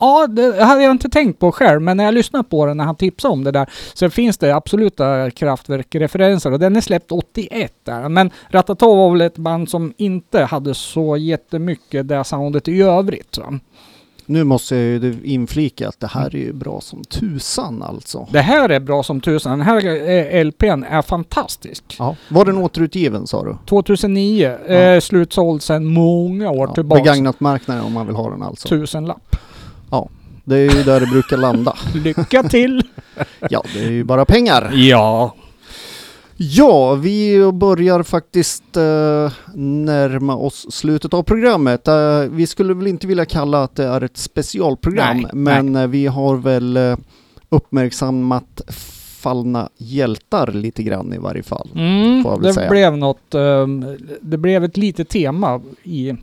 Ja, det hade jag inte tänkt på själv, men när jag lyssnade på den när han tipsade om det där så finns det absoluta kraftverkreferenser och den är släppt 81 där. Men Ratata var väl ett band som inte hade så jättemycket det soundet i övrigt. Va? Nu måste jag ju inflika att det här är ju bra som tusan alltså. Det här är bra som tusan. Den här eh, LPn är fantastisk. Ja. Var den återutgiven sa du? 2009, Ja. eh, slutsåld sedan många år Ja, tillbaka. begagnat marknaden om man vill ha den alltså. Tusenlapp. Det är ju där det brukar landa. Lycka till! Ja, det är ju bara pengar. Ja. Ja, vi börjar faktiskt eh, närma oss slutet av programmet. Eh, vi skulle väl inte vilja kalla att det är ett specialprogram, Nej, men eh, vi har väl eh, uppmärksammat fallna hjältar lite grann i varje fall. Mm, det säga. blev något, ehm, det blev ett litet tema i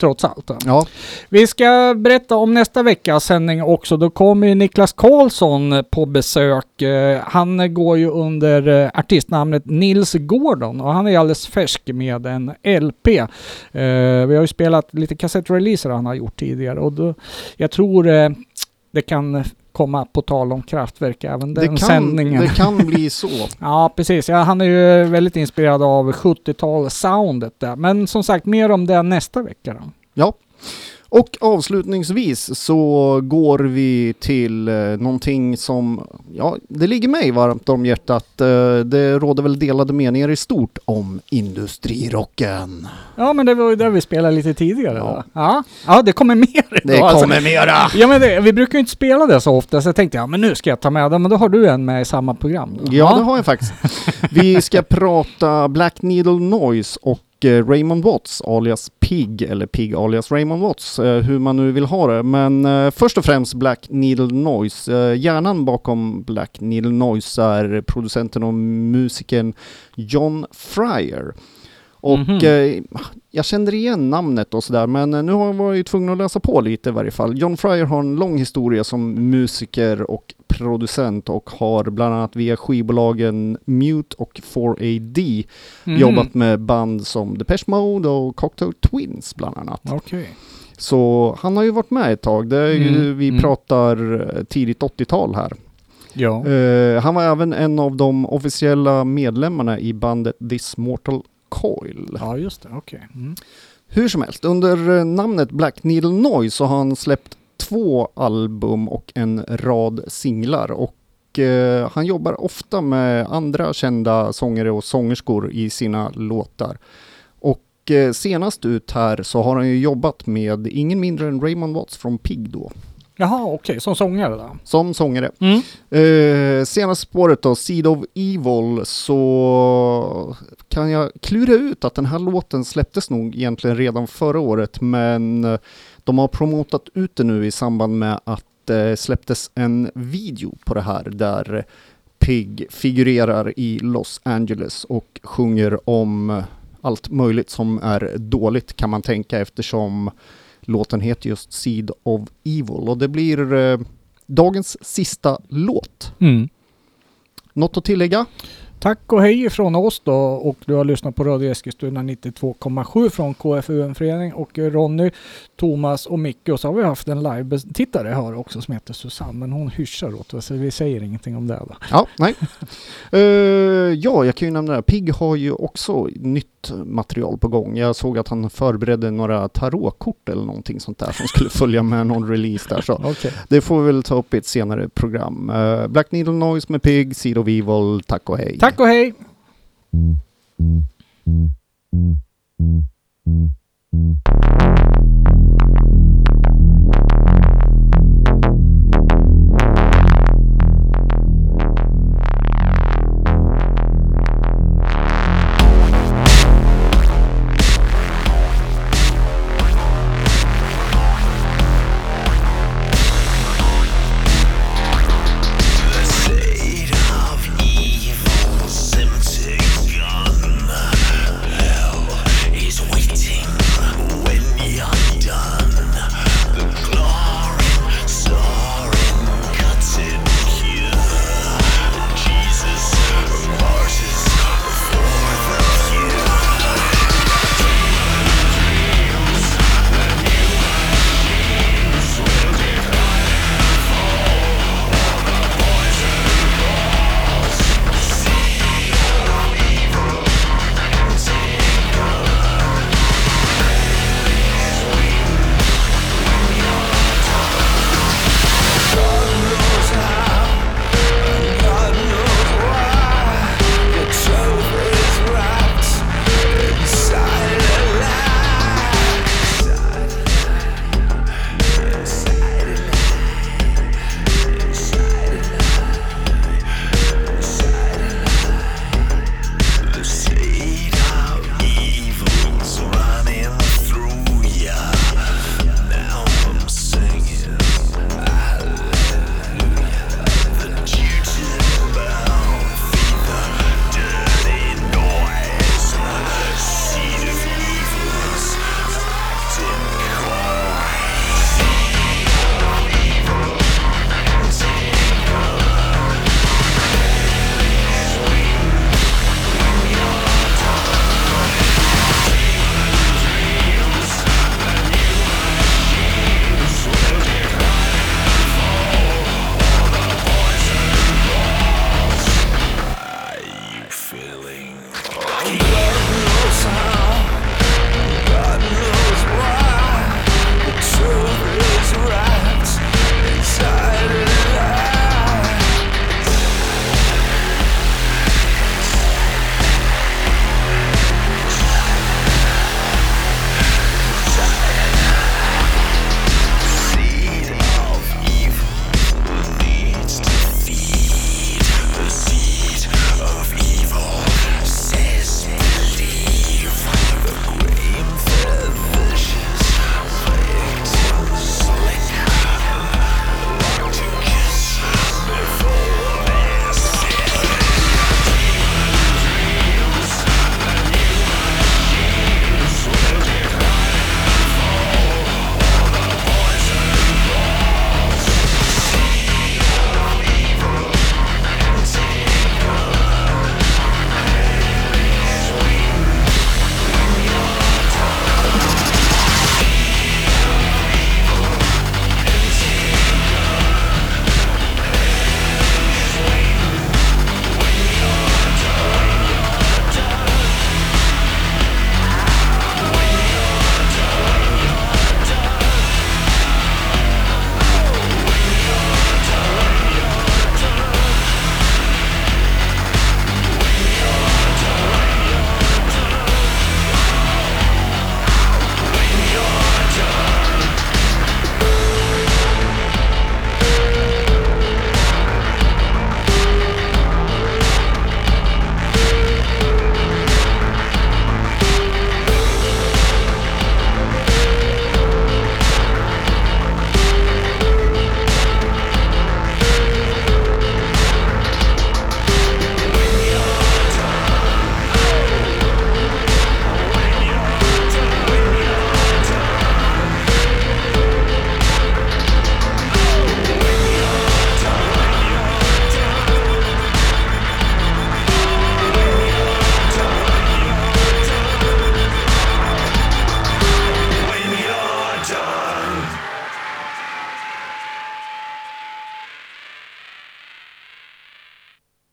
trots allt. Ja, Vi ska berätta om nästa veckas sändning också. Då kommer ju Niklas Karlsson på besök. Eh, Han går ju under eh, artistnamnet Nils Gordon och han är alldeles färsk med en LP. Eh, Vi har ju spelat lite kassettreleaser han har gjort tidigare och då, jag tror det kan komma på tal om Kraftwerk även den det kan, sändningen. det kan bli så. Ja, precis. Ja, han är ju väldigt inspirerad av 70-tal-soundet där. Men som sagt, mer om det nästa vecka då. Ja. Och avslutningsvis så går vi till eh, någonting som, ja, det ligger mig varmt om hjärtat. Eh, det råder väl delade meningar i stort om industrirocken. Ja, men det var ju det vi spelade lite tidigare. Ja. Ja, ja. ja det kommer mer idag. Det alltså. kommer mera! Ja, men det, vi brukar ju inte spela det så ofta, så jag tänkte ja, men nu ska jag ta med den. Men då har du en med i samma program. Då. Ja, det har jag faktiskt. Vi ska prata Black Needle Noise och Raymond Watts alias Pig, eller Pig alias Raymond Watts, eh, hur man nu vill ha det. Men eh, först och främst Black Needle Noise. Eh, hjärnan bakom Black Needle Noise är producenten och musikern John Fryer. Och Mhm. eh, jag kände igen namnet och sådär, men eh, nu har jag varit tvungen att läsa på lite i varje fall. John Fryer har en lång historia som musiker och producent och har bland annat via skivbolagen Mute och 4AD Mhm. jobbat med band som Depeche Mode och Cocktail Twins bland annat. Okej. Så han har ju varit med ett tag. Det är ju, Mm, vi mm. pratar eh, tidigt 80-tal här. Ja. Eh, han var även en av de officiella medlemmarna i bandet This Mortal Coil. ja, just det. Okej. Mm. Hur som helst, under eh, namnet Black Needle Noise så har han släppt två album och en rad singlar och eh, han jobbar ofta med andra kända sångare och sångerskor i sina låtar. Och eh, senast ut här så har han ju jobbat med ingen mindre än Raymond Watts från Pig då, Jaha, okej. Som sångare då? som sångare. Mm. Eh, senaste spåret då, Seed of Evil, så kan jag klura ut att den här låten släpptes nog egentligen redan förra året, men eh, de har promotat ut det nu i samband med att det släpptes en video på det här där Pig figurerar i Los Angeles och sjunger om allt möjligt som är dåligt kan man tänka eftersom låten heter just Seed of Evil och det blir eh, dagens sista låt. Mm. Något att tillägga? Tack och hej från oss då och du har lyssnat på Radio Eskilstuna 92,7 från KFUM-förening och Ronny, Thomas och Micke och så har vi haft en live-tittare här också som heter Susanne men hon hyschar åt oss så vi säger ingenting om det då. Ja, nej. Eh, ja, jag kan ju nämna det. här. Pig har ju också nytt material på gång. Jag såg att han förberedde några tarotkort eller någonting sånt där som skulle följa med någon release där. Så okay. Det får vi väl ta upp i ett senare program. Uh, Black Needle Noise med Pig, Seed of Evil, tack och hej. Tack och hej! Mm.